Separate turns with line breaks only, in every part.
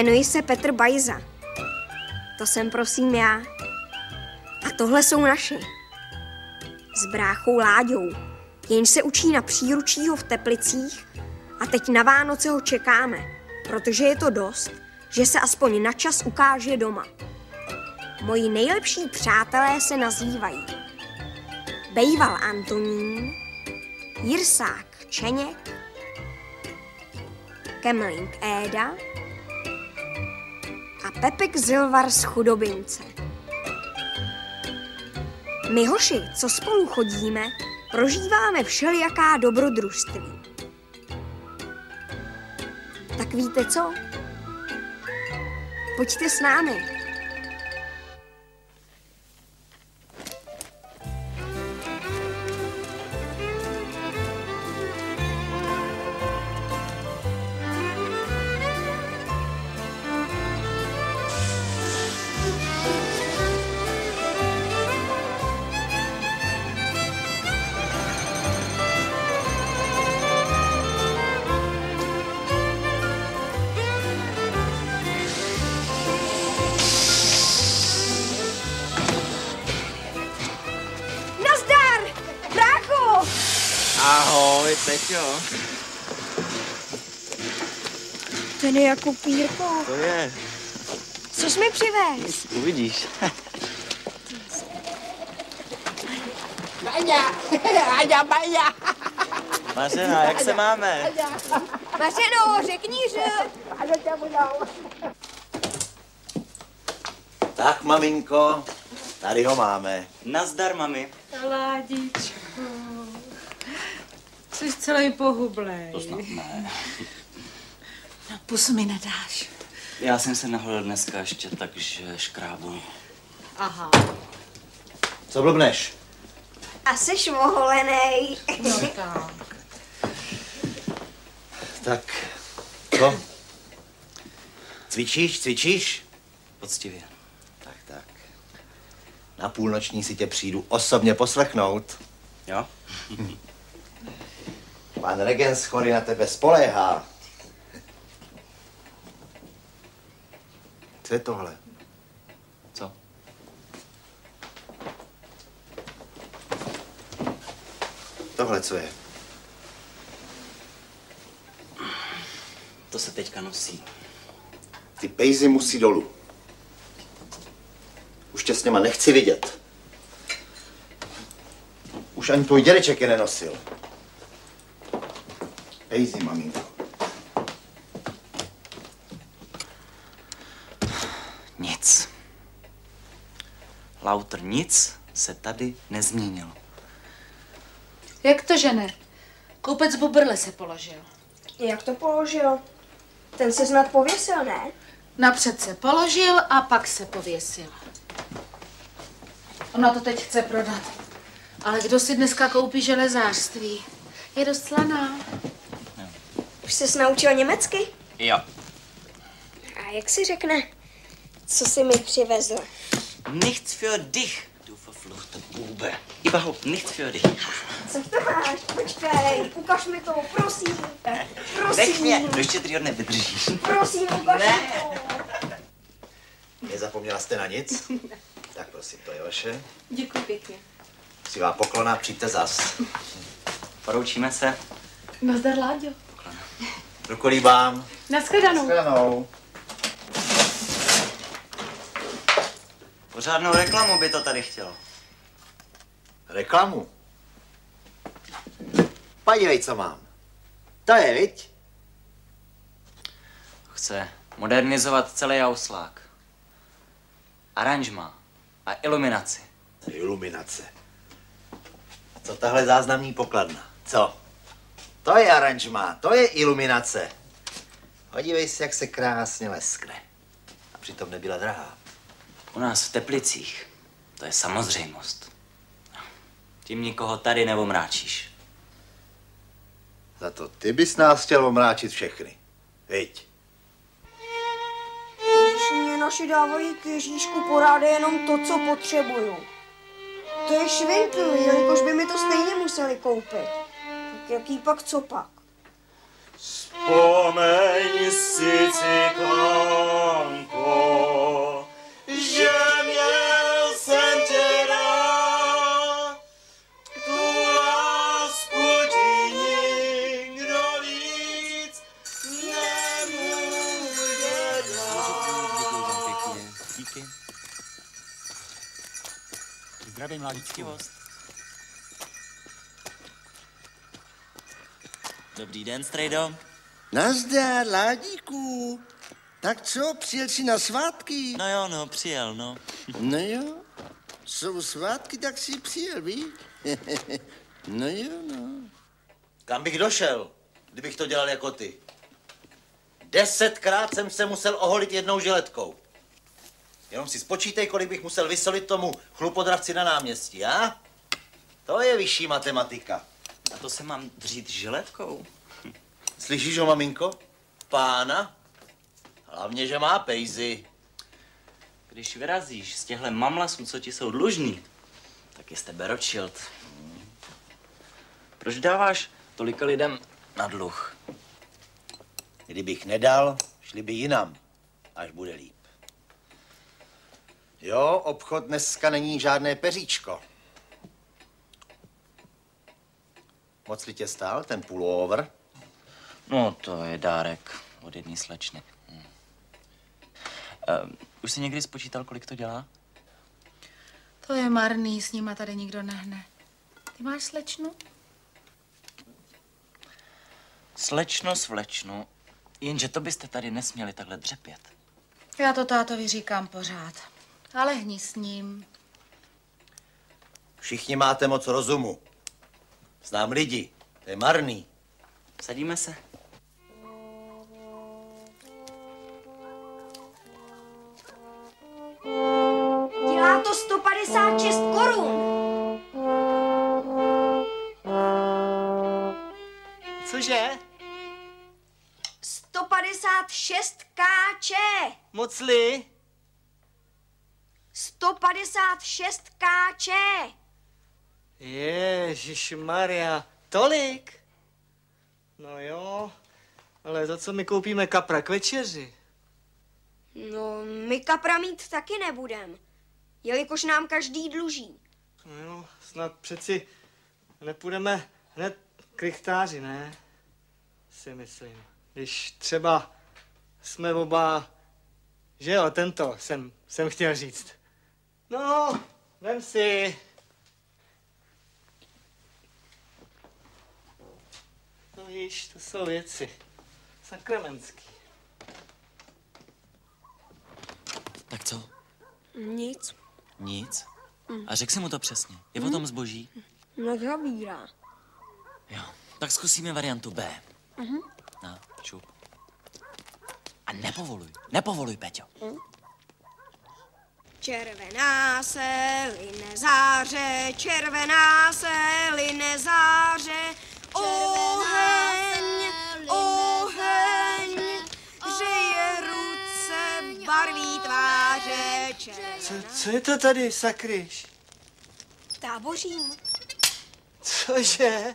Jmenuji se Petr Bajza. To jsem prosím já. A tohle jsou naši. S bráchou Láďou, jenž se učí na příručího v Teplicích a teď na Vánoce ho čekáme, protože je to dost, že se aspoň na čas ukáže doma. Moji nejlepší přátelé se nazývají Bejval Antonín, Jirsák Čeněk, Kemling Éda Pepek Zilvar z Chudobince. My hoši, co spolu chodíme, prožíváme všelijaká dobrodružství. Tak víte co? Pojďte s námi. Ten je jako pírko.
To je.
Co jsi mi přivez?
Uvidíš.
Baňa, Aňa, Baňa.
Mařena, jak se máme?
Mařeno, řekni, že...
Ano tě budou.
Tak, maminko, tady ho máme.
Nazdar, mami.
Ládičko, jsi celý pohublej.
To snad ne.
Pusu mi nedáš.
Já jsem se naholil dneska ještě, takže škrábu.
Aha,
Co blbneš?
A jsi oholenej.
no tak.
Tak, co? Cvičíš, cvičíš?
Poctivě.
Tak, tak. Na půlnoční si tě přijdu osobně poslechnout.
Jo?
Pan Regens chory na tebe spoléhá. Co je tohle?
Co?
Tohle co je?
To se teďka nosí.
Ty pejzy musí dolů. Už tě s něma nechci vidět. Už ani tvůj dědeček je nenosil. Pejzy, maminko.
Nic. Lauter, nic se tady nezměnilo.
Jak to, že ne? Koupec Bubrle se položil.
Jak to položil? Ten se snad pověsil, ne?
Napřed se položil a pak se pověsil. Ona to teď chce prodat. Ale kdo si dneska koupí železářství? Je dost slaná.
Už jsi naučil německy?
Jo.
A jak si řekne? Co jsi mi přivezl?
Nichts für dich, du verfluchte Bube. Überhaupt nichts für dich.
Co to máš? Počkej, ukaž mi to, prosím. Prosím.
Nech mě, do štědrýho dne vydržíš.
Prosím, ukaž mi to.
Nezapomněla jste na nic? Tak prosím, to je vaše.
Děkuji pěkně.
Si vám poklona, přijďte zas.
Poroučíme se.
Nazdar, Láďo.
Ruku líbám.
Naschledanou.
Shledanou.
Pořádnou reklamu by to tady chtělo.
Reklamu. Podívej, co mám. To je, viď?
Chce modernizovat celý auslák. Aranžma a iluminaci.
Iluminace. A co tahle záznamní pokladna? Co? To je aranžma, to je iluminace. Podívej se, jak se krásně leskne. A přitom nebyla drahá.
U nás v Teplicích. To je samozřejmost. Tím nikoho tady neomráčíš.
Za to ty bys nás chtěl omráčit všechny. Viď?
Když mě naši dávají k Ježíšku porády jenom to, co potřebuju. To je švinkl, jelikož by mi to stejně museli koupit. Tak jaký pak co pak?
Vzpomeň si, cikánko,
Díky.
Zdravím, mladíčku.
Dobrý den, strejdo.
Nazdar, Ládíku. Tak co, přijel jsi na svátky?
No jo, no, přijel, no.
No jo, jsou svátky, tak si přijel, víš? no jo, no.
Kam bych došel, kdybych to dělal jako ty? Desetkrát jsem se musel oholit jednou žiletkou. Jenom si spočítej, kolik bych musel vysolit tomu chlupodravci na náměstí, a? To je vyšší matematika.
A to se mám dřít žiletkou?
Slyšíš ho, maminko? Pána? Hlavně, že má pejzy.
Když vyrazíš z těchhle mamlasů, co ti jsou dlužný, tak jste Rothschild. Proč dáváš tolika lidem na dluh?
Kdybych nedal, šli by jinam, až bude líp. Jo, obchod dneska není žádné peříčko. Moc li tě stál ten pullover?
No, to je dárek od jedné slečny. Um, už jsi někdy spočítal, kolik to dělá?
To je marný, s nima tady nikdo nehne. Ty máš slečnu?
Slečno svlečnu, jenže to byste tady nesměli takhle dřepět.
Já to tátovi říkám pořád. Ale hni s ním.
Všichni máte moc rozumu. Znám lidi, to je marný.
Sadíme se?
156 korun.
Cože?
156 káče.
Mocli?
156 káče.
Ježíš Maria, tolik? No jo, ale za co my koupíme kapra k večeři?
No, my kapra mít taky nebudem, jelikož nám každý dluží.
No jo, snad přeci nepůjdeme hned k rychtáři, ne? Si myslím. Když třeba jsme oba, že jo, tento jsem, jsem chtěl říct. No, vem si. No víš, to jsou věci. Sakramenský.
Tak co?
Nic,
Nic? A řekl jsi mu to přesně. Je o tom zboží?
nezabírá.
Jo. Tak zkusíme variantu B. No, čup. A nepovoluj, nepovoluj, Peťo.
Červená se line záře, červená se line záře, oheň, oheň, barví tváře,
Co, co je to tady, sakryš?
Tábořím,
Cože?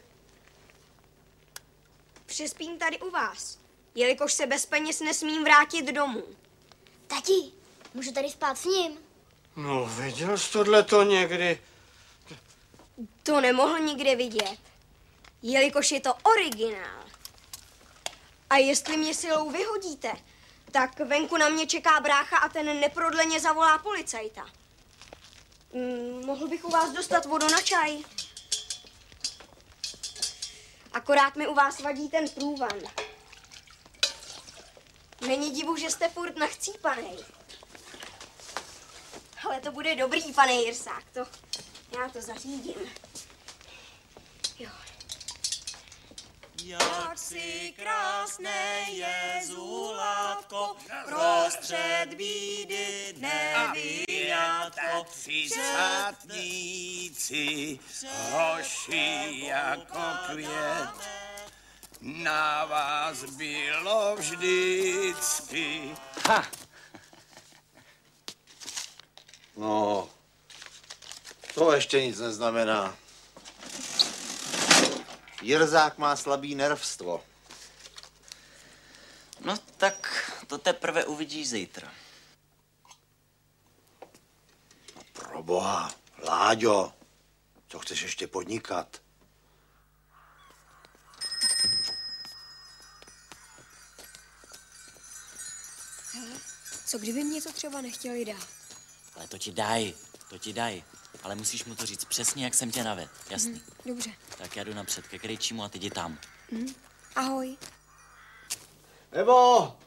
přespím tady u vás, jelikož se bez peněz nesmím vrátit domů.
Tati, můžu tady spát s ním?
No, viděl jsi tohleto někdy?
To nemohl nikde vidět, jelikož je to originál. A jestli mě silou vyhodíte, tak venku na mě čeká brácha a ten neprodleně zavolá policajta. Mm, mohl bych u vás dostat vodu na čaj? Akorát mi u vás vadí ten průvan. Není divu, že jste furt nachcípanej. Ale to bude dobrý, pane Jirsák, to já to zařídím. Jak si krásné je zůlátko, prostřed bídy nevíjátko.
Třicátníci, hoši jako květ, na vás bylo vždycky.
Ha! No, to ještě nic neznamená. Jirzák má slabý nervstvo.
No tak to teprve uvidíš zítra.
Proboha, Láďo, co chceš ještě podnikat?
Hele, co kdyby mě to třeba nechtěli dát?
Ale to ti daj, to ti daj. Ale musíš mu to říct přesně, jak jsem tě naved. Jasný.
Mhm, dobře.
Tak já jdu napřed ke Krejčímu a ty jdi tam.
Mhm. Ahoj.
Evo!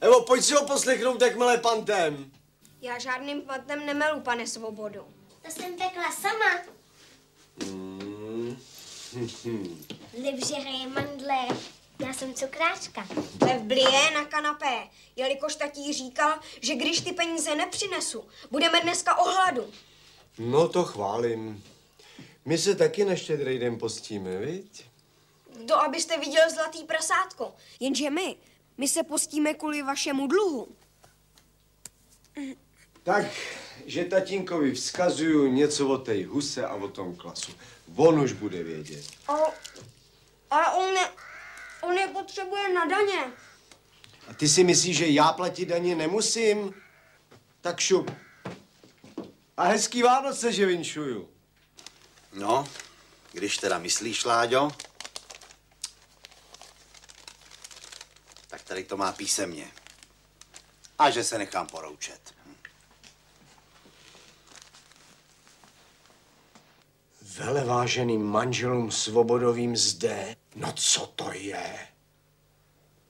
Evo, pojď si ho poslechnout, jakmile pantem.
Já žádným patem nemelu, pane Svobodu.
To jsem pekla sama.
Mm.
Lev žere mandle. Já jsem cukráčka.
Lev blije na kanapé, jelikož tatí říkal, že když ty peníze nepřinesu, budeme dneska o hladu.
No to chválím. My se taky na štědrý den postíme, viď?
To, abyste viděl zlatý prasátko. Jenže my, my se postíme kvůli vašemu dluhu.
Tak, že tatínkovi vzkazuju něco o té huse a o tom klasu. On už bude vědět.
Ale, ale on, ne, on je potřebuje na daně.
A ty si myslíš, že já platit daně nemusím? Tak šup. A hezký Vánoce, že vinšuju.
No, když teda myslíš, Láďo, tak tady to má písemně. A že se nechám poroučet.
Veleváženým manželům svobodovým zde? No co to je?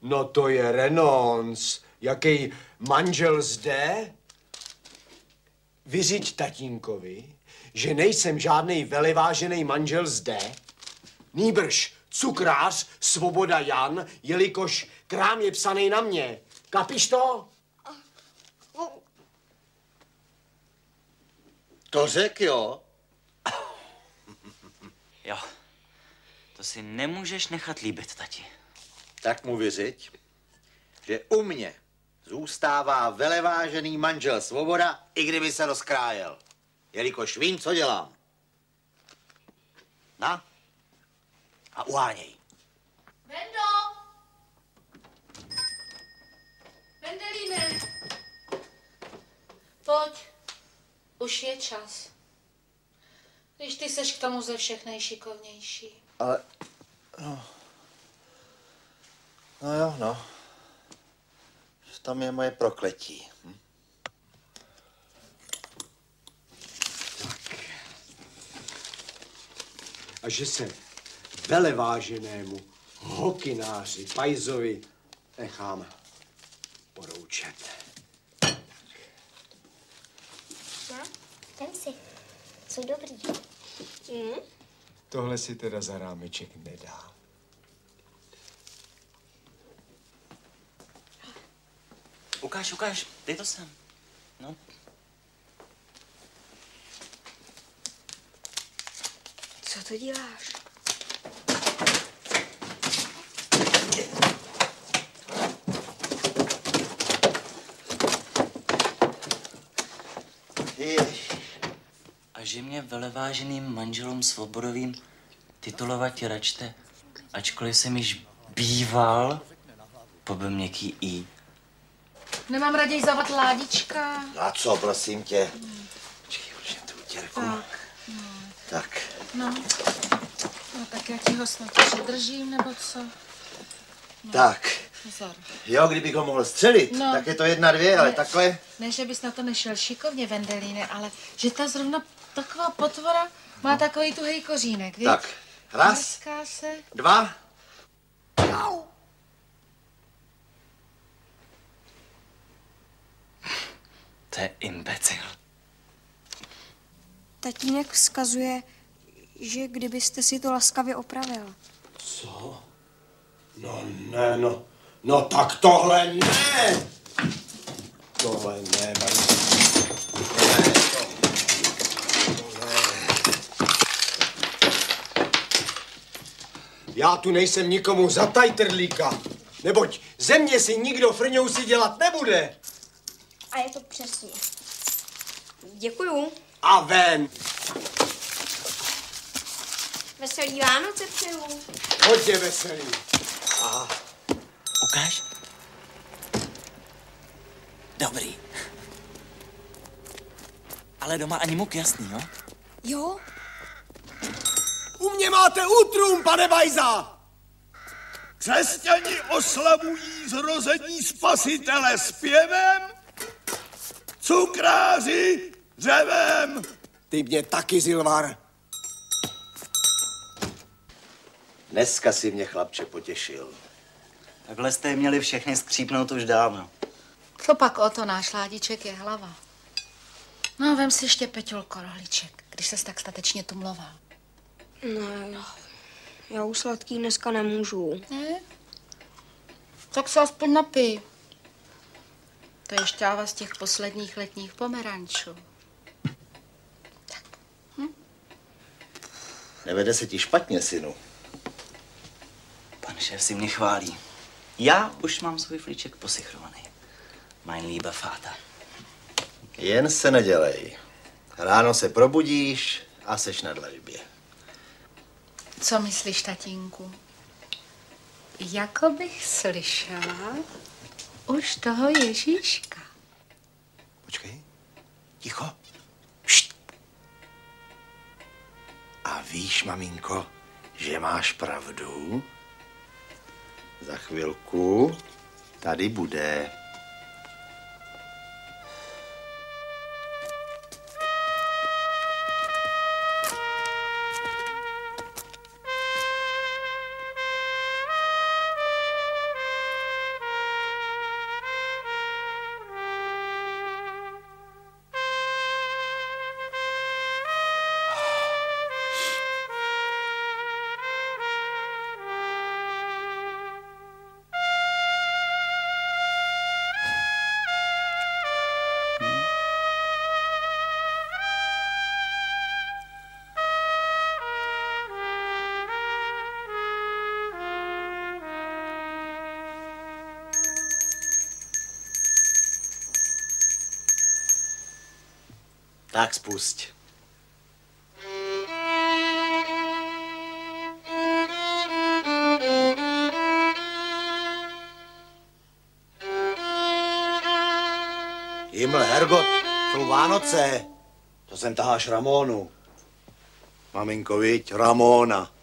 No to je renonc. Jaký manžel zde? Vyřiď tatínkovi, že nejsem žádný velevážený manžel zde, nýbrž cukrář Svoboda Jan, jelikož krám je psaný na mě. Kapíš to?
To řek, jo?
Jo. To si nemůžeš nechat líbit, tati.
Tak mu vyřiď, že u mě zůstává velevážený manžel Svoboda, i kdyby se rozkrájel. Jelikož vím, co dělám. Na? A uháněj.
Vendo! Vendelíne! Pojď. Už je čas. Když ty seš k tomu ze všech nejšikovnější.
Ale, no, no jo, no. Tam je moje prokletí. Hm?
A že se veleváženému hokináři Pajzovi nechám poroučet.
No, ten si. Jsou dobrý.
Mm?
Tohle si teda za rámeček nedá.
Ukáž, ukáž, dej to sem. No.
Co to děláš?
A že mě veleváženým manželům svobodovým titulovat račte, ačkoliv jsem již býval, pobyl měkký i.
Nemám raději zavat ládička.
A co, prosím tě? Počkej, už tu utěrku.
Tak, no,
Tak,
no. No tak já ti ho snad přidržím, nebo co?
tak.
Pozor.
Jo, kdybych ho mohl střelit,
No.
tak je to jedna, dvě, ale
Ne.
takhle.
Ne, že bys na to nešel šikovně, Vendelíne, ale že ta zrovna taková potvora má takový tuhej kořínek, víš?
Tak, raz,
se.
dva.
To je imbecil.
Tatínek vzkazuje, že kdybyste si to laskavě opravil.
Co? No ne, no. No tak tohle ne! Tohle ne, Bajzo. Já tu nejsem nikomu za tajtrlíka, neboť ze mě si nikdo frňou si dělat nebude.
A je to přesně. Děkuju.
A ven.
Veselý Vánoce přeju.
Hodně veselý. Aha.
Ukáž, Dobrý. Ale doma ani muk jasný, jo?
Jo?
U mě máte útrum, pane Bajza! Křesťani oslavují zrození spasitele zpěvem, cukráři řevem.
Ty mě taky, Zilvar.
Dneska si mě chlapče potěšil.
Takhle jste je měli všechny skřípnout už dávno.
To pak o to náš ládíček je hlava. No a vem si ještě Peťolko rohliček, když ses tak statečně tumloval.
Ne, já už sladký dneska nemůžu.
Ne? Tak se aspoň napij. To je šťáva z těch posledních letních pomerančů.
Nevede se ti špatně, synu.
Pan šéf si mě chválí. Já už mám svůj flíček posichrovaný. Mein lieber Vater.
Jen se nedělej. Ráno se probudíš a seš na dlažbě.
Co myslíš, tatínku? Jako bych slyšela už toho Ježíška.
Počkej. Ticho. Št. A víš, maminko, že máš pravdu? Za chvilku tady bude. Spusť. Jiml, Hergot, jsou Vánoce. To sem taháš Ramónu. Maminko, viď? Ramóna.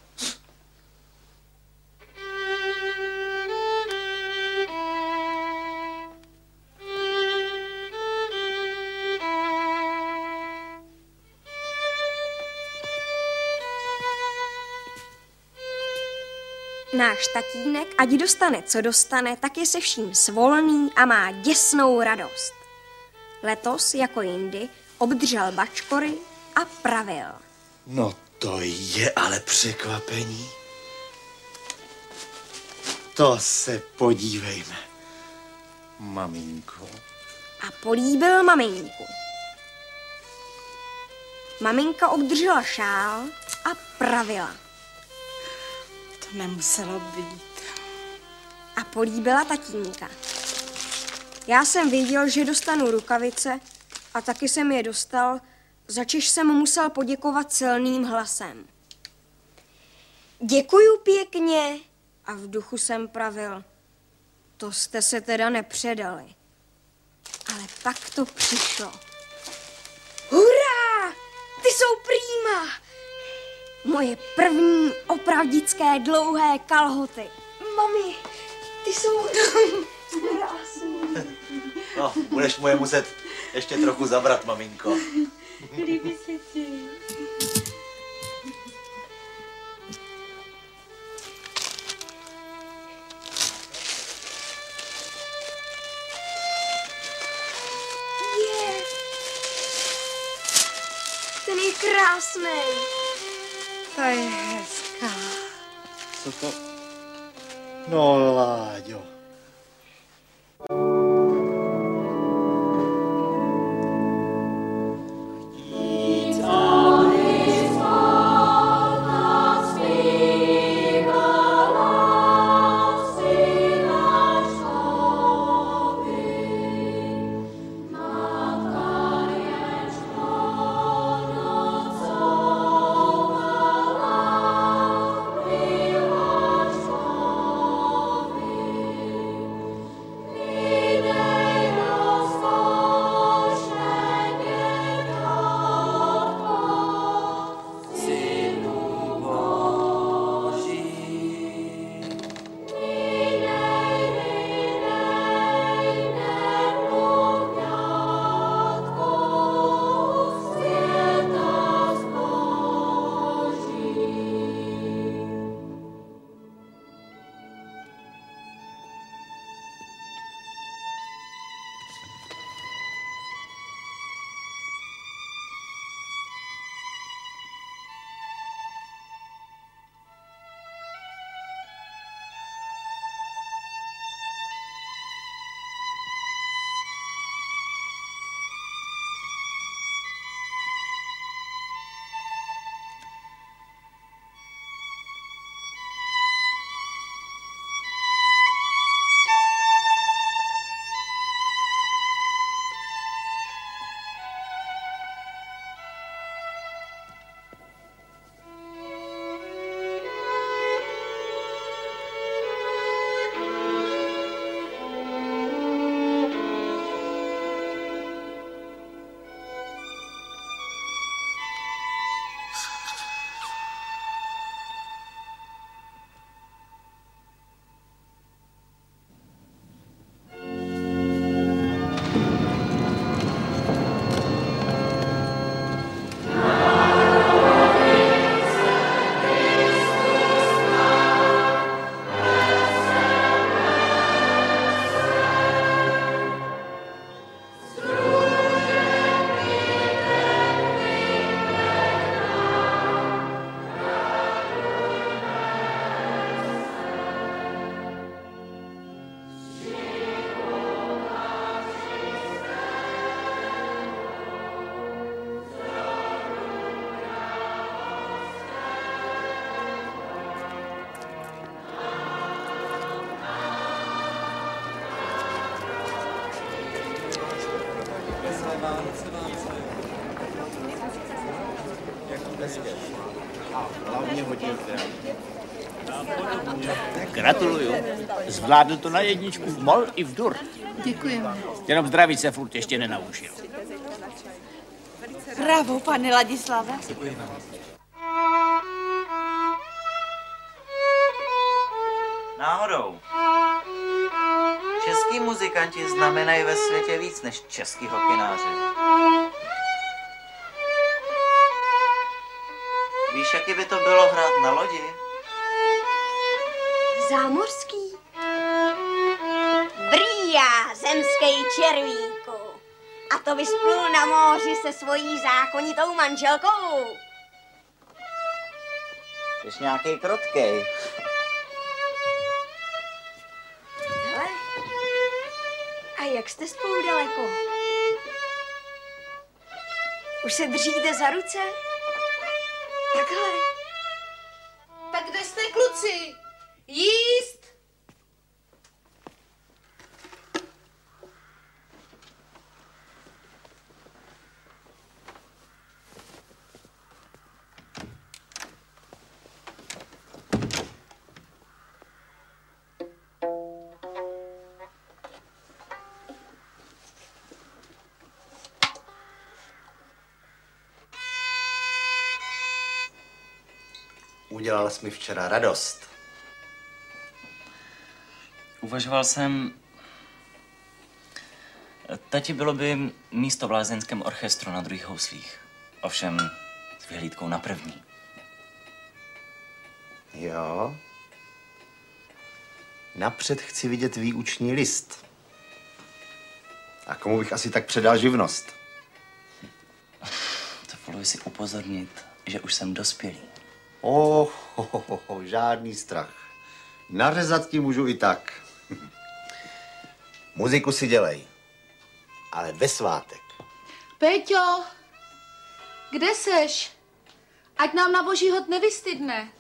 Náš tatínek, ať dostane, co dostane, tak je se vším svolný a má děsnou radost. Letos, jako jindy, obdržel bačkory a pravil.
No to je ale překvapení. To se podívejme. Maminko.
a políbil maminku. Maminka obdržela šál a pravila.
Nemuselo být.
A políbila tatínka. Já jsem věděl, že dostanu rukavice a taky jsem je dostal, začež jsem musel poděkovat silným hlasem. Děkuju pěkně a v duchu jsem pravil. To jste se teda nepředali. Ale pak to přišlo. Hurá! Ty jsou prýma! Moje první opravdické dlouhé kalhoty. Mami, ty jsou krásné.
No, budeš mu je muset ještě trochu zabrat, maminko.
Líbí se ti.
Je. Ten je krásný.
To je hezká.
Co to? No, Láďo.
Zvládl to na jedničku v mol i v dur.
Děkujeme.
Jenom zdraví se furt ještě nenaučil.
Bravo, pane Ladislave.
Děkuji vám. Náhodou. Český muzikanti znamenají ve světě víc než český hokináři. Víš, jaký by to bylo hrát na lodi?
Zámořský. Zemský červíku. A to vysplul na moři se svojí zákonitou manželkou.
Jsi nějaký krotkej.
Hele. A jak jste spolu daleko? Už se držíte za ruce? Takhle.
Tak kde jste, kluci? Jíst!
Udělal jsi mi včera radost.
Uvažoval jsem... Tati bylo by místo v lázeňském orchestru na druhých houslích. Ovšem s vyhlídkou na první.
Jo. Napřed chci vidět výuční list. A komu bych asi tak předal živnost?
Dovoluji si upozornit, že už jsem dospělý.
Oh, ho, ho, ho, ho, žádný strach. Nařezat ti můžu i tak. Muziku si dělej, ale ve svátek.
Péťo, kde seš? Ať nám na boží hod nevystydne.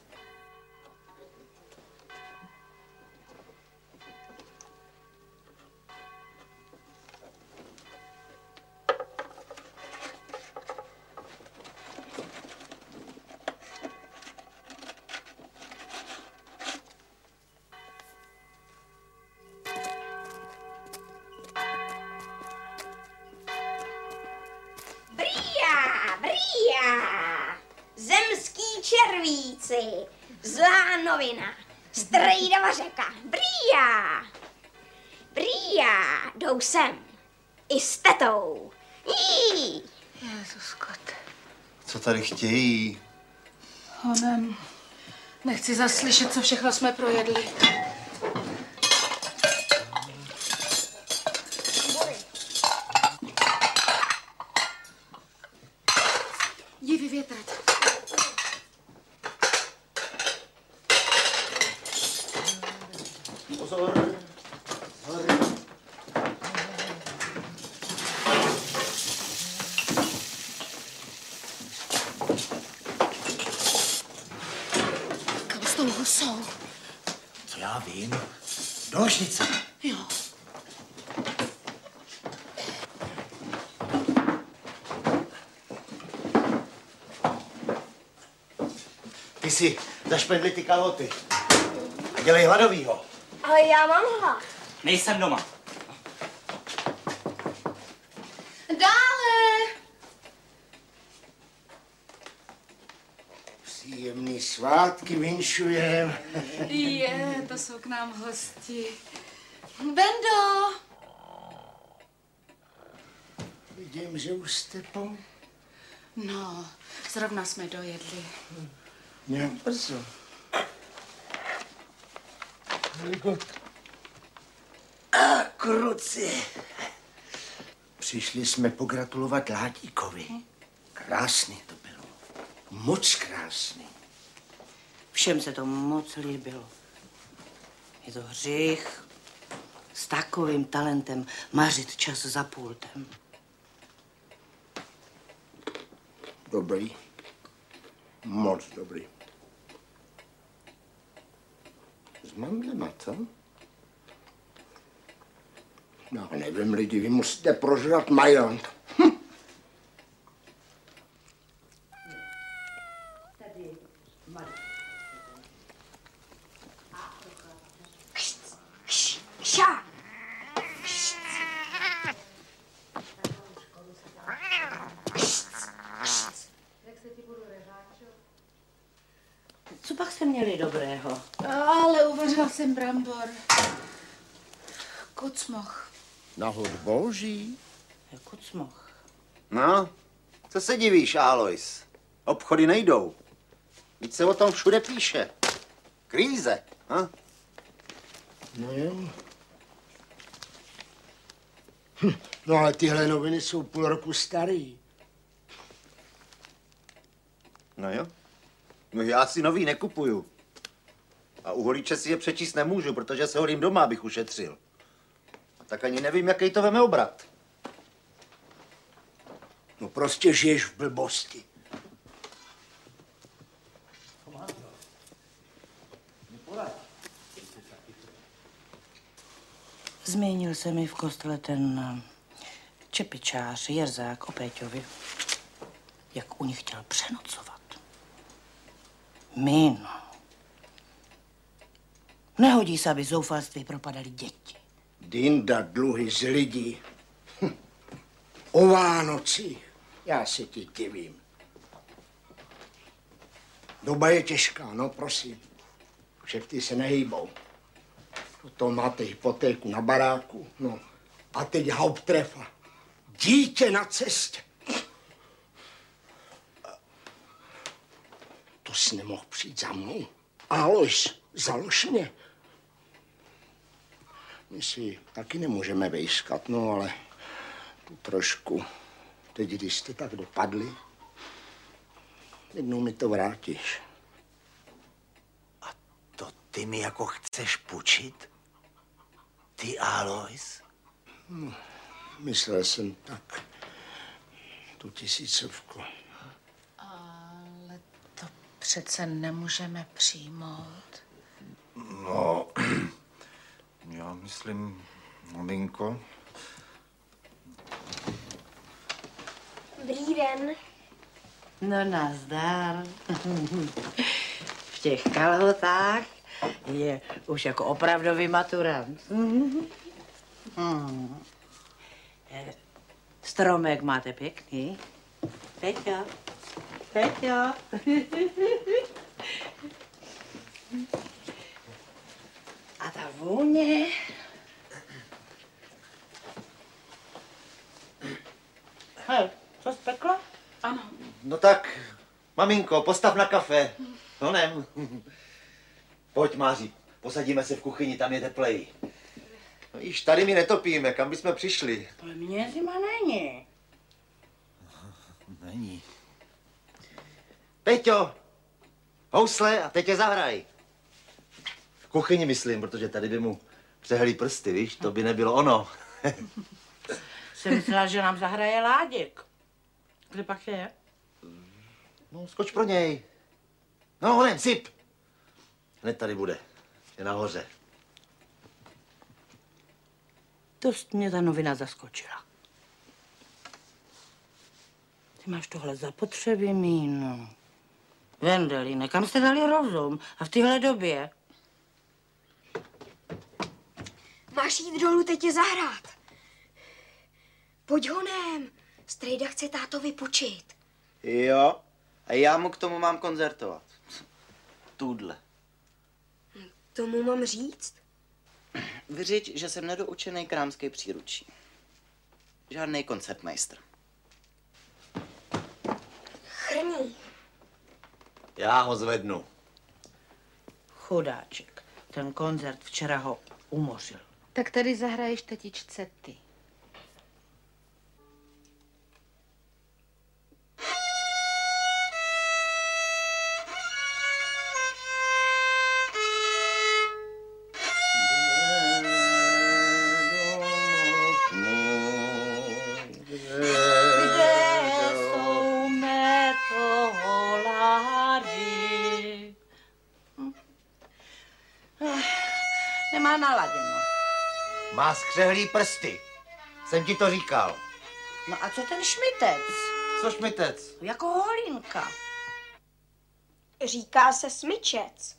Chtějí?
Honem. Nechci zaslyšet, co všechno jsme projedli. Jdi vyvětrat.
Pozor.
Kam s tou husou?
Co já vím? Do ložnice.
Jo.
Ty si zašpendli ty kalhoty. A dělej hladovýho.
Ale já mám hlad.
Nejsem doma.
Svátky vinšujem.
Je, to jsou k nám hosti. Bendo!
Vidím, že už jste po...
No, zrovna jsme dojedli.
Nějak brzo. A kruci. Přišli jsme pogratulovat Látíkovi. Krásný to bylo. Moc krásný.
Všem se to moc líbilo. Je to hřích s takovým talentem mařit čas za pultem.
Dobrý. Moc dobrý. S mandlema, co? Já nevím, lidi, vy musíte prožrat majont.
Jste měli dobrého?
Ale uvařila jsem brambor. Kucmoch.
Nahod boží.
Kucmoch.
No, co se divíš, Alois? Obchody nejdou. Víc se o tom všude píše. Kríze, ha?
No jo. Hm, No ale tyhle noviny jsou půl roku starý.
No jo. No já si nový nekupuju. A u holiče si je přečíst nemůžu, protože se holím doma, abych ušetřil. A tak ani nevím, jaký to veme obrat.
No prostě žiješ v blbosti.
Zmínil se mi v kostele ten eh, čepičář Jerzák o Péťovi, jak u nich chtěl přenocovat. Mín. Nehodí se, aby zoufalství propadali děti.
Dinda dluhy z lidí. Hm. O Vánocích. Já se ti divím. Doba je těžká, no prosím. Kšefty se nehýbou. Potom máte hypotéku na baráku, no. A teď hauptrefa. Dítě na cestě. To jsi nemohl přijít za mnou. Alois, založ mě. My si taky nemůžeme vejskat, no ale tu trošku. Teď, když jste tak dopadli, jednou mi to vrátíš.
To ty mi jako chceš půjčit? Ty, Alois?
No, myslel jsem tak. Tu tisícovku.
Přece nemůžeme přijmout.
No, já myslím, maminko,
Dobrý den.
No nazdar. V těch kalhotách je už jako opravdový maturant. Hmm. Eh, Stromek máte pěkný. Peťo, Peťo. A ta vůně. Hej, co spekla?
Ano.
No tak, maminko, postav na kafe. No nem. Pojď, Máří, posadíme se v kuchyni, tam je teplej. No již tady mi netopíme, kam bychom přišli?
Ale mně zima není.
Není. Peťo, housle a teď je zahraj. V kuchyni myslím, protože tady by mu přehlí prsty, víš, to by nebylo ono.
Jsem myslela, že nám zahraje Láděk. Kde pak je?
No, skoč pro něj. No, honem, sip. Hned tady bude. Je nahoře.
Dost mě ta novina zaskočila. Ty máš tohle zapotřebí, Míno. Vendelíne, kam jste dali rozum? A v téhle době?
Máš jít dolů teď je zahrát. Pojď honem. Strejda chce tátovi počít.
Jo, a já mu k tomu mám koncertovat. Tudle.
Tomu mám říct?
Vyřiď, že jsem nedoučený krámský příručí. Žádný koncertmeister.
Já ho zvednu.
Chudáček. Ten koncert včera ho umořil.
Tak tady zahraješ tetičce ty.
Skřehlý prsty. Jsem ti to říkal.
No a co ten šmitec?
Co šmitec?
Jako holínka.
Říká se smyčec.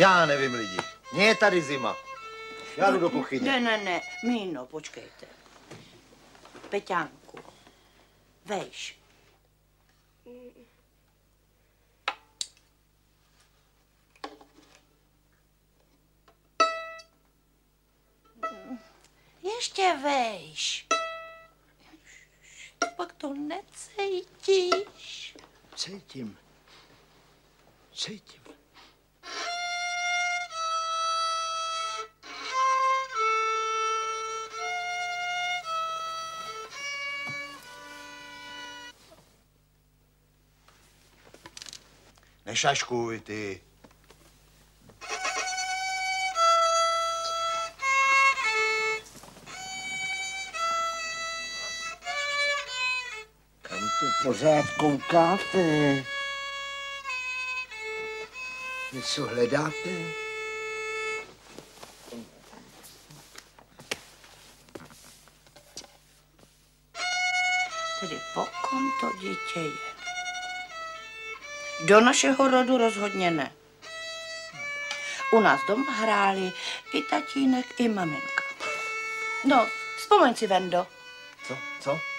Já nevím, lidi. Mně je tady zima. Já jdu do kuchyně.
Ne, ne, ne, Míno, počkejte. Peťánku, vejš. Ještě vejš. Pak to necítíš.
Cítím. Cítím.
Nešaškuj, ty.
Pořád koukáte?
Něco hledáte?
Tedy po kom to dítě je? Do našeho rodu rozhodně ne. U nás doma hráli i tatínek, i maminka. No, vzpomeň si, Vendo.
Co? Co?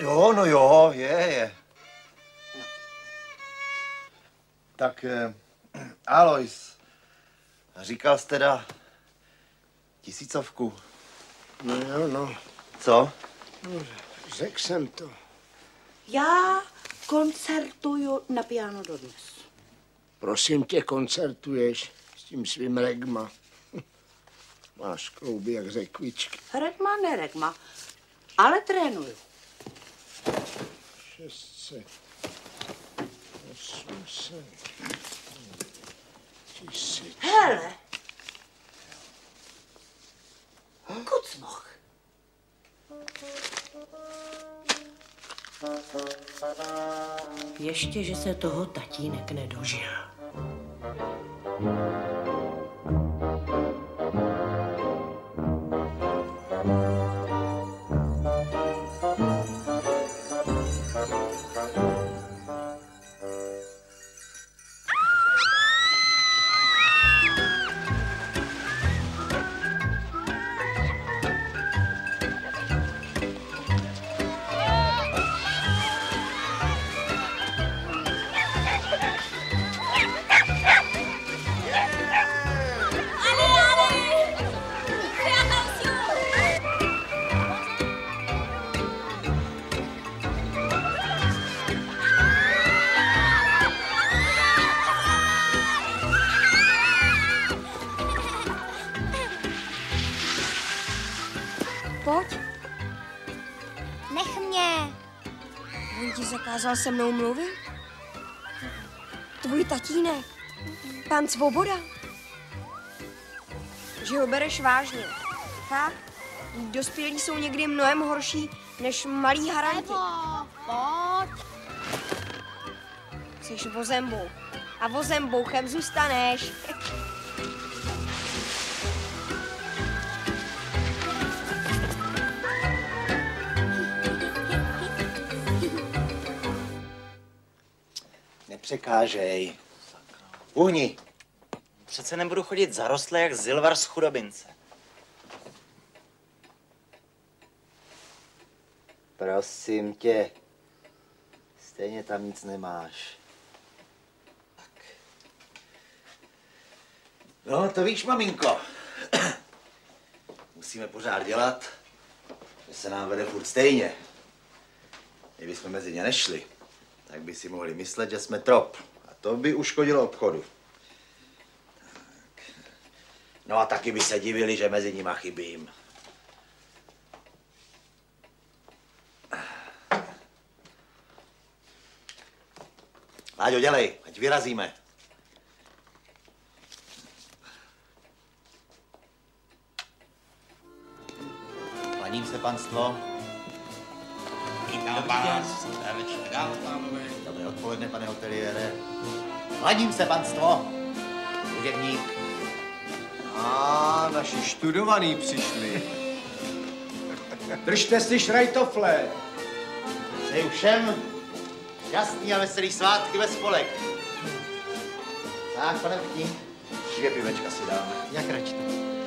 Jo, no jo, je, je. Tak, eh, Alois, říkal jsi teda tisícovku.
No jo, no.
Co?
no řekl jsem to.
Já koncertuju na piano dodnes.
Prosím tě, koncertuješ s tím svým regma. Máš klouby jak řekvičky.
Regma, ne regma, ale trénuju.
600, 800, tisíc.
Hele! Kucmoch. Ještě, že se toho tatínek nedožil.
Zakázal se mnou mluvit? Tvůj tatínek, pan Svoboda. Že ho bereš vážně. Fakt? Dospělí jsou někdy mnohem horší než malí haranti.
Pojď.
Jsi vozembou. A vozembouchem zůstaneš.
Nepřekážej. Uhni.
Přece nebudu chodit zarostlé jak zilvar z chudobince.
Prosím tě. Stejně tam nic nemáš. No, to víš, maminko. Musíme pořád dělat, že se nám vede furt stejně. Kdybychom mezi ně nešli, tak by si mohli myslet, že jsme trop. A to by uškodilo obchodu. Tak. No a taky by se divili, že mezi nima chybím. Láďo, dělej, ať vyrazíme. Klaním se, panstvo.
Vás. Večer, pánové.
Dobré odpoledne, pane hoteliére. Klaním se, panstvo. Služebník.
A naši študovaní přišli. Držte si šrajtofle.
Přeju všem šťastný a veselý svátky ve spolek. Tak, pane Vrtní, dvě pivečka si dáme. Jak radši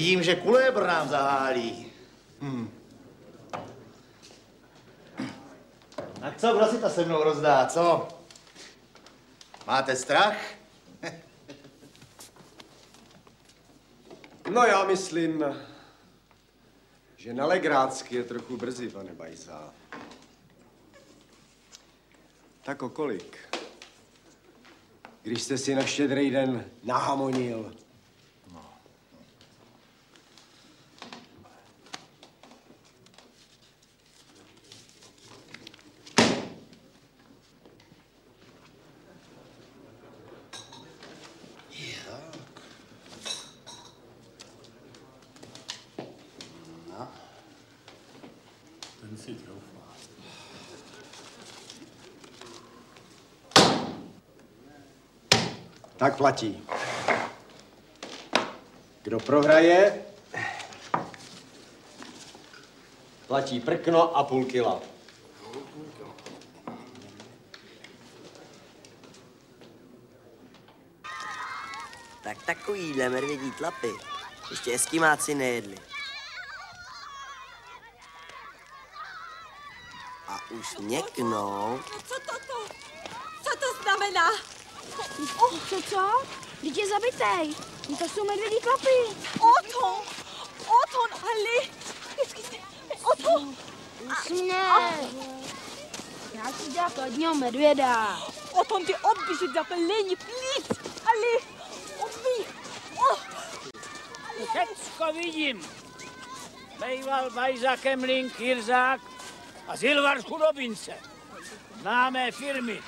vidím, že kulébr nám zahálí. Hm. Tak co, kdo si to se mnou rozdá, co? Máte strach?
No já myslím, že na Legrácky je trochu brzy, pane Bajsa. Tak o kolik? Když jste si na štědrý den nahamonil. Platí. Kdo prohraje, platí prkno a půl kila.
Tak takovýhle medvědí tlapy ještě eskimáci nejedli. A už měknou.
Co to to? Co to znamená?
Oh, co co? Vždyť je zabitej. No to jsou medvědí klapy.
Oton! Oton, Ali! Oton!
Ne. Já si dělat hodního medvěda.
Oton, ty odběžit za pelení, please! Ali! Odbí! Oh!
Všecko vidím. Bejval Bajza Kemling, Jirzák a Zilvar z Chudobince. Známé firmy.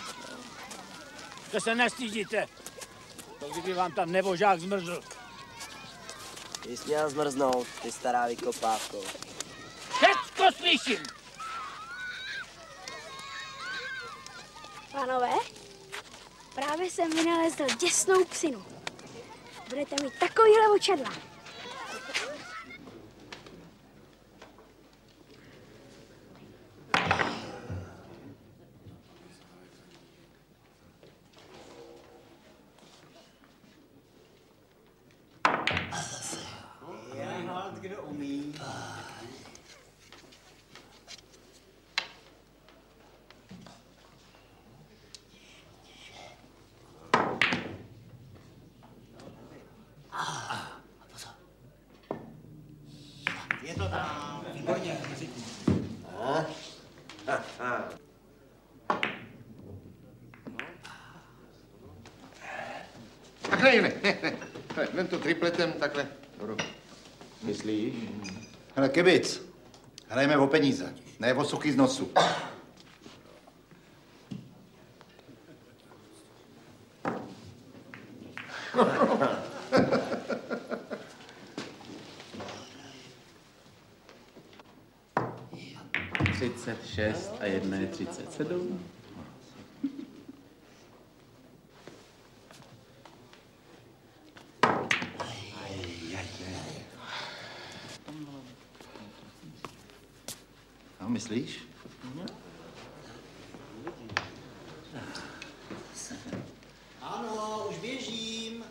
To se nestydíte. To kdyby vám tam nebožák zmrzl.
Ty jsi měl zmrznout, ty stará vykopávko.
Všecko slyším.
Pánové, právě jsem vynalezl děsnou psinu. Budete mít takovýhle očadla.
Kdo umí? Je to tam. Výborně. A? Ha, ha.
Takhle, ne, ne, ne. ne. Vem to tripletem takhle. Dobro.
Myslíš?
Hele, kebic. Hrajeme o peníze, ne o suchý z nosu.
Třicet šest a jedna je třicet sedm.
No, myslíš?
Ano, už běžím.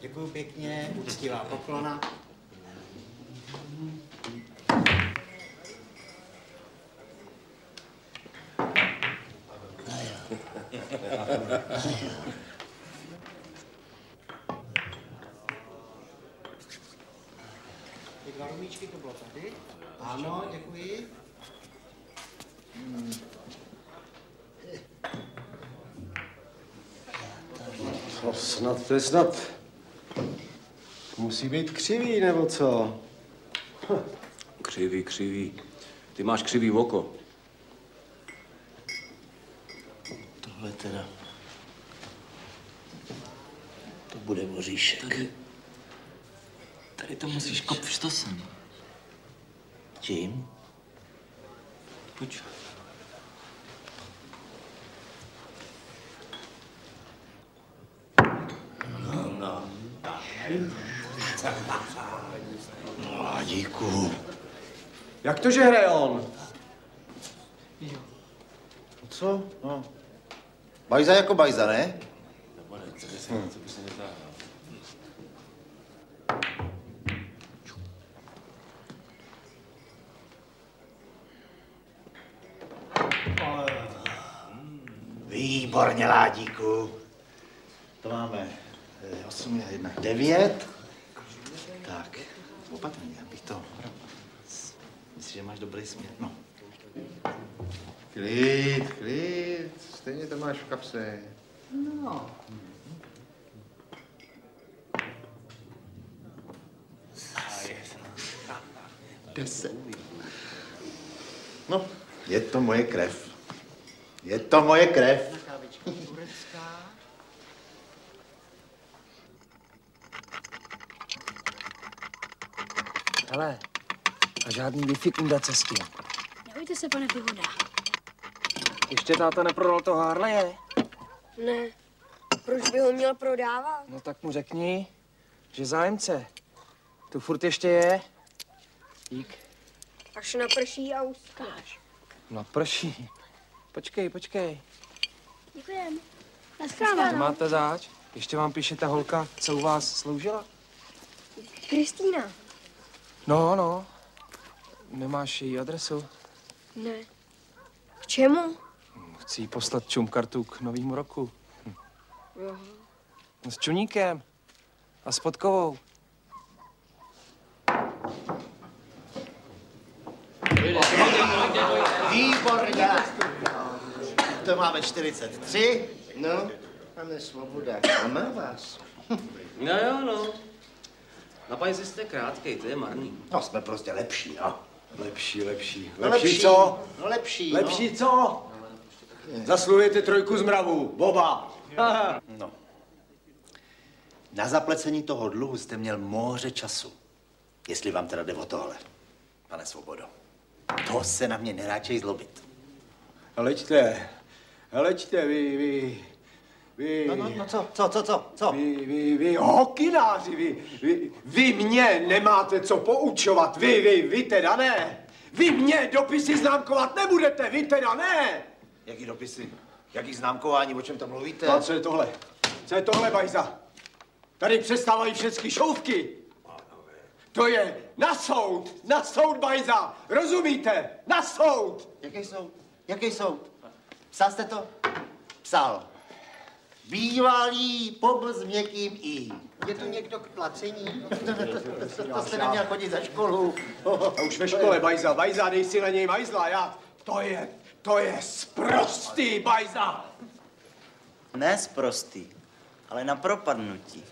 Děkuji pěkně, úctivá poklona. Ty dva rumíčky to bylo tady. Ano, děkuji. Hmm.
No snad to je snad. Musí být křivý, nebo co?
Křivý, křivý. Ty máš křivý oko.
Tohle teda. To bude voříšek.
Tady to musíš kop štosem.
Čím?
Pojď.
No, no. Mládíku.
Jak to, že hraje on?
Co? No. Bajza jako bajza, ne? Výborně, Ládíku. To máme 8, 1, 9. Opatrně, abych to... Myslíš, že máš dobrý směr? No.
Klid, klid, stejně to máš v kapse.
No. Deset. No, je to moje krev. Je to moje krev.
Žádný Wi-Fi cestě.
Nebojte se, pane Pivoda.
Ještě táta neprodal to Harleje?
Ne. Proč by ho měl prodávat?
No tak mu řekni, že zájemce. Tu furt ještě je. Dík.
Až naprší a uskáš.
No prší. Počkej, počkej.
Děkujem.
Co
Naschledanou.
máte zač? Ještě vám píše ta holka, co u vás sloužila?
Kristýna.
No, no. Nemáš její adresu?
Ne. K čemu?
Chci jí poslat čumkartu k novému roku.
Jo.
No, s čuníkem. A s podkovou.
Výborně. To máme 43.
No, pane Svoboda, a má vás.
No jo, no. Na pajzi jste krátkej, to je marný.
No, jsme prostě lepší, no.
Lepší, lepší.
No,
Lepší,
lepší.
co?
No lepší,
Lepší co? Zasluhujete trojku z mravu, Boba.
No. Na zaplecení toho dluhu jste měl moře času. Jestli vám teda jde o tohle, pane Svobodo. To se na mě neráčej zlobit.
Hleďte, hleďte, vy, vy, vy...
No, no, no, co, co, co, co, co?
Vy, vy, vy, hokináři, vy, vy, vy mě nemáte co poučovat, vy, vy, vy teda ne. Vy mě dopisy známkovat nebudete, vy teda ne.
Jaký dopisy? Jaký známkování, o čem tam mluvíte?
No, co je tohle? Co je tohle, Bajza? Tady přestávají všechny šouvky. To je na soud, na soud, Bajza, rozumíte? Na soud.
Jaký soud? Jaký soud? Psal jste to? Psal. Bývalý pobl s měkkým i. Je tu někdo k placení? to, to jste neměl chodit za školu.
A už ve škole, Bajza, Bajza, dej si na něj majzla, já. To je, to je sprostý, Bajza.
Ne sprostý, ale na propadnutí.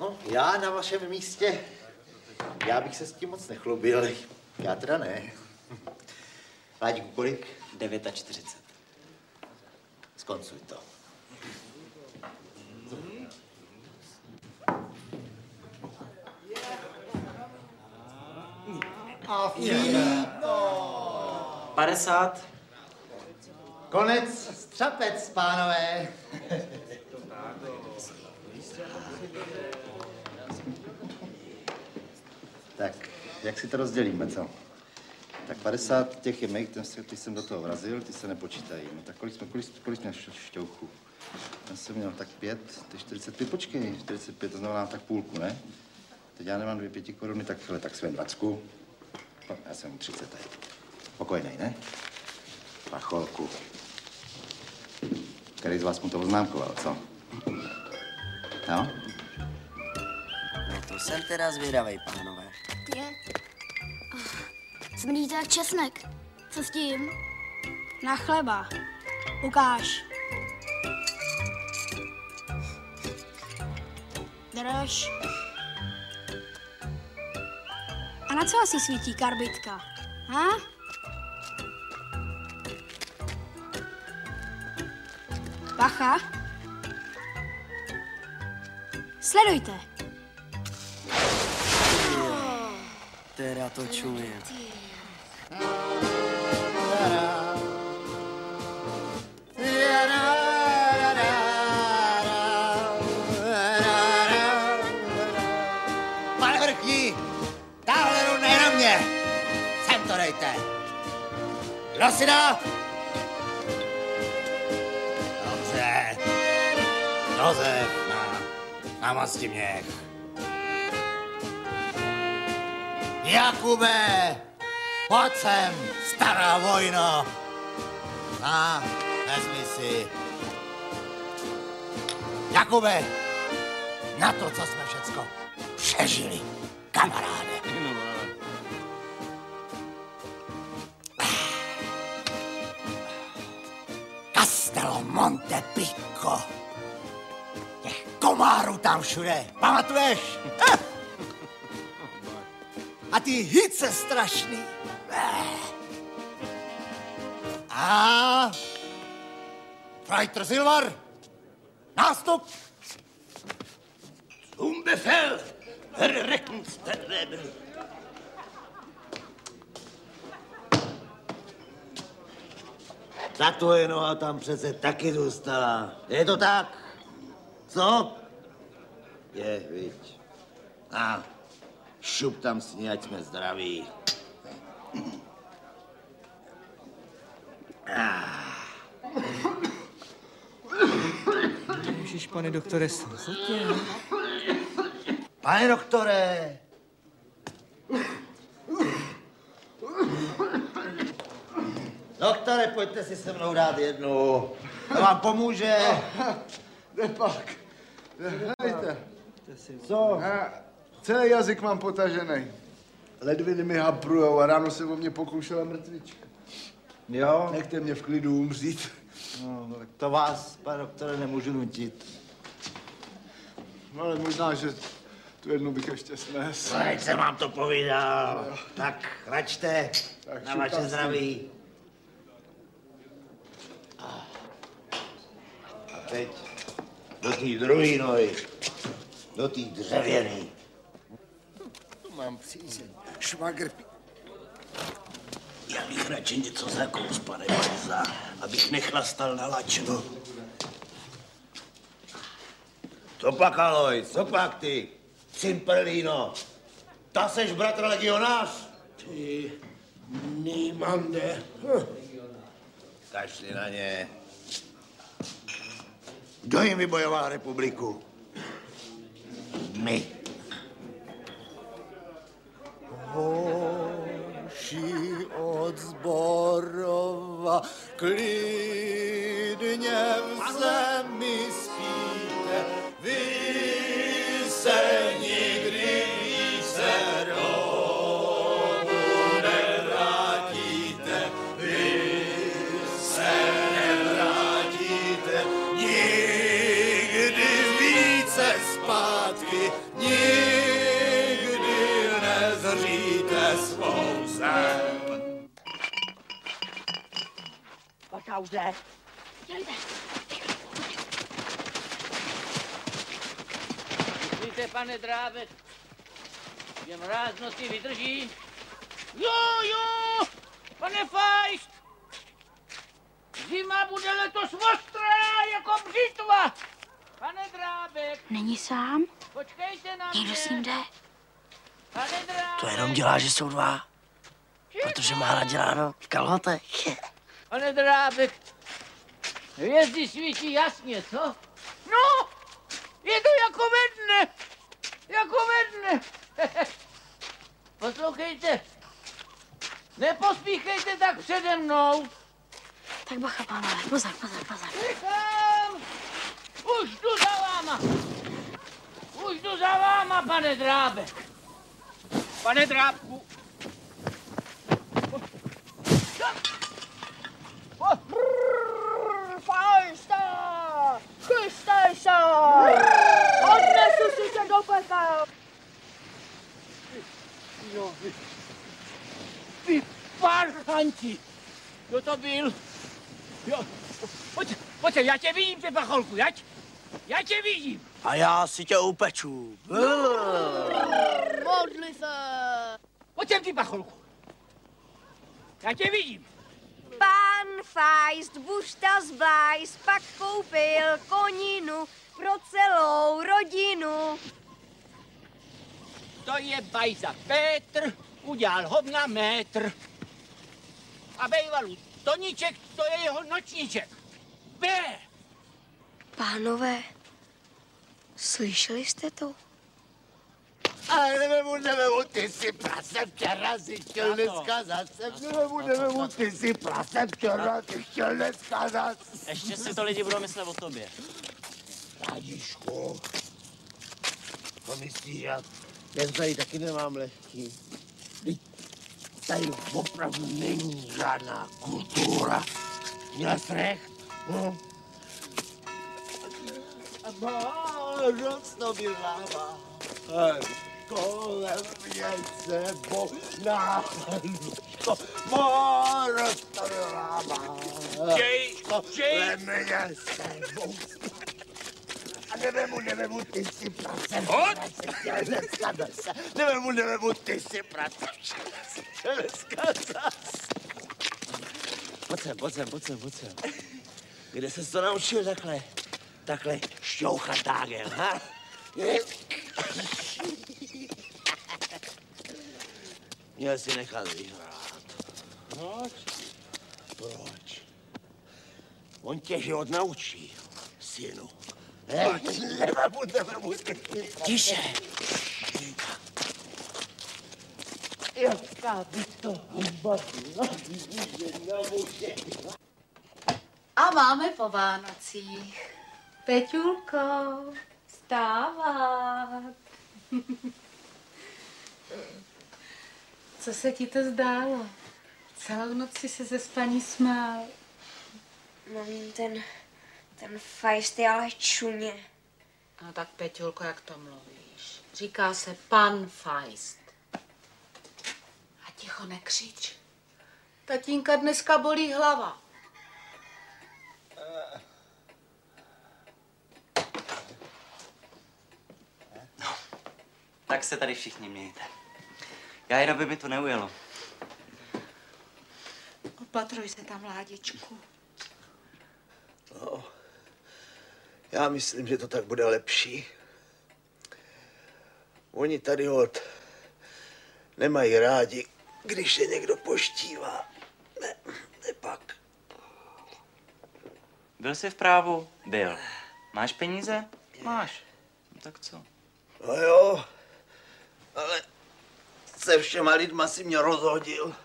No, já na vašem místě, já bych se s tím moc nechlubil. Já teda ne. Láďku, kolik?
49.
Skoncuj to. A fíno.
50.
Konec střapec, pánové. tak, jak si to rozdělíme, co? Tak 50 těch je mých, ten, se- ty jsem do toho vrazil, ty se nepočítají. No tak kolik jsme, kolik, kolik jsme šťouchu? Ten jsem měl tak 5, ty 45, počkej, 45, to znamená tak půlku, ne? Teď já nemám dvě pěti koruny, tak hele, tak svém 20. Já jsem 30 tady. Pokojnej, ne? Pacholku. Který z vás mu to oznámkoval, co? No?
No to jsem teda zvědavej, pánové.
Je. Smrdí to jak česnek. Co s tím? Na chleba. Ukáž. Drž. A na co asi svítí karbitka? Ha? Bacha. Sledujte.
Teda to čumím.
Dá? Dobře. Josef na, na masti měch. Jakube, pojď sem, stará vojno. A, vezmi si. Jakube, na to, co jsme všecko přežili, kamaráde. Monte Picco. Těch komárů tam všude, pamatuješ? Eh! A ty hice strašný. Eh. A... Freiter Silvar, nástup. Zum Befehl, Herr Reckenstellen. Ta tvoje noha tam přece taky zůstala. Je to tak? Co? Je, viď. A šup tam s ní, ať jsme zdraví.
Ježiš, pane doktore, co tě?
Pane doktore, Doktore, pojďte si se mnou dát jednu. To vám pomůže.
Jde pak. Hejte. Co? Já celý jazyk mám potažený. Ledviny mi haprujou a ráno se o mě pokoušela mrtvička.
Jo?
Nechte mě v klidu umřít.
No, tak to vás, pane doktore, nemůžu nutit.
No, ale možná, že tu jednu bych ještě snes.
Teď jsem vám to povídal. Tak, račte
Tak,
na vaše zdraví. A teď do té druhé nohy, do té dřevěný.
Tu mám přízeň. Švagr.
Já bych radši něco zakous, pane Bajza, abych nechlastal na lačno.
Co pak, Aloj, co pak ty? Cimperlíno, ta seš bratr legionář?
Ty, Nýmande.
Kašli na ně. Kdo jim vybojoval republiku? My.
Hoši od zborova, klidně v zemi spíte, vy se
Už jde.
Myslíte, pane Drábek, že mráz noci vydrží? Jo, jo, pane Fajš! Zima bude letos ostrá jako břitva! Pane Drábek,
Není sám?
počkejte na
Někdo
mě!
s ním jde?
Pane Drábek!
To jenom dělá, že jsou dva. Protože má naděláno v kalhotech.
Pane Drábek, hvězdy svítí jasně, co? No, je to jako ve dne, jako ve dne. Poslouchejte, nepospíchejte tak přede mnou.
Tak bacha, pánové, pozor, pozor, pozor.
Rychlem! Už jdu za váma! Už jdu za váma, pane Drábek! Pane Drábku!
Odnesu si se do pekel!
Jo, vy, vy parchanti! Kdo to byl? Jo, pojď, pojď, já tě vidím, ty pacholku, jať? Já tě vidím!
A já si tě upeču.
Modli se!
Pojď, ty pacholku. Já tě vidím.
Pan Feist, bušta zblajs, pak koupil koninu pro celou rodinu.
To je bajza Petr, udělal ho na metr. A bejvalu Toníček, to je jeho nočníček. B.
Pánové, slyšeli jste to?
Ale nevemu, nevemu, ty si prase včera si chtěl dneska zase. Nevemu, nevemu, ty si prase včera, ty chtěl dneska zase.
Ještě si to lidi budou myslet o tobě.
Radišku, to myslíš, já, já to tady taky nemám lehký. Tady opravdu není žádná kultura. Měl jsi recht, no? A Mároc to byl láva. Kolem mě se bohná. Mároc to byl láva.
Čej, čej.
Kolem mě se bohná. Nevemu, nevemu, ty si práce.
Hoď!
Dneska zase. Nevemu, nevemu, ty si práce. Dneska zase. Pojď sem, pojď sem, pojď sem, pojď sem. Kde ses to naučil takhle? Takhle šťouchat tágel, ha? Měl si nechat vyhrát. Proč? Proč? On tě život naučí, synu. Tiše. Jaká by to.
A máme po Vánocích. Peťulko, vstávat. Co se ti to zdálo? Celou noc si se ze spaní smál.
No, ten, ten Feist je ale čuně.
No tak Peťulko, jak to mluvíš? Říká se pan Feist. A ticho nekřič. Tatínka dneska bolí hlava.
Tak se tady všichni mějte. Já jen, aby mi to neujelo.
Opatruj se tam, ládičku.
No, já myslím, že to tak bude lepší. Oni tady od nemají rádi, když se někdo poštívá. Ne, ne pak.
Byl jsi v právu? Byl. Máš peníze? Máš. No tak co?
No jo, ale se všema lidma si mě rozhodil.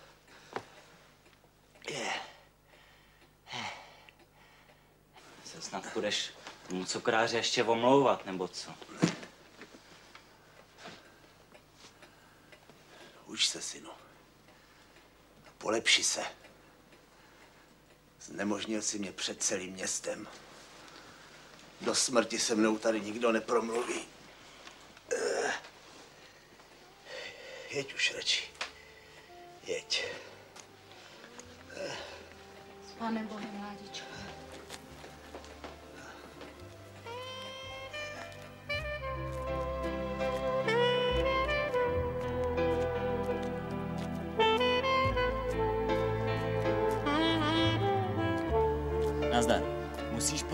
Se snad budeš tomu cukráře ještě omlouvat, nebo co?
Už se, synu. Polepši se. Znemožnil si mě před celým městem. Do smrti se mnou tady nikdo nepromluví. Eh. Jeď už radši. Jeď.
S panem Bohem, ládičku.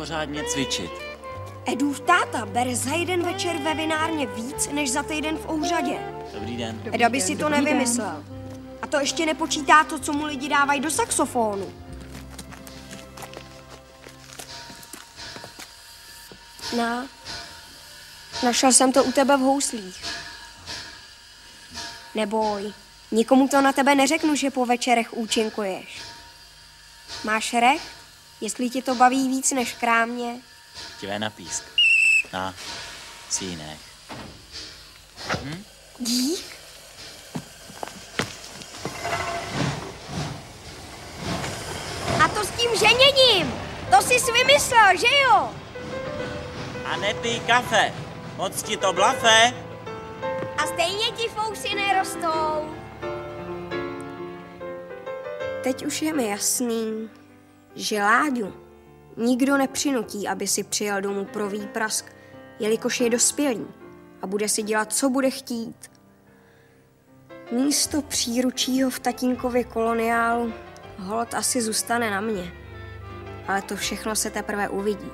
Pořádně cvičit.
Edův táta bere za jeden večer ve vinárně víc, než za týden v ouřadě.
Dobrý den.
Eda by si to nevymyslel. A to ještě nepočítá to, co mu lidi dávají do saxofonu. Na. Našel jsem to u tebe v houslích. Neboj, nikomu to na tebe neřeknu, že po večerech účinkuješ. Máš rech? Jestli ti to baví víc než krámě,
Tivé na písk. Na. Jiné. Hm?
dík. A to s tím ženěním! To jsi vymyslel, že jo?
A nepij kafe. Moc ti to blafe.
A stejně ti fousy nerostou. Teď už je mi jasný, že Láďu nikdo nepřinutí, aby si přijel domů pro výprask, jelikož je dospělý a bude si dělat, co bude chtít. Místo příručího v tatínkově koloniálu hold asi zůstane na mě. Ale to všechno se teprve uvidí.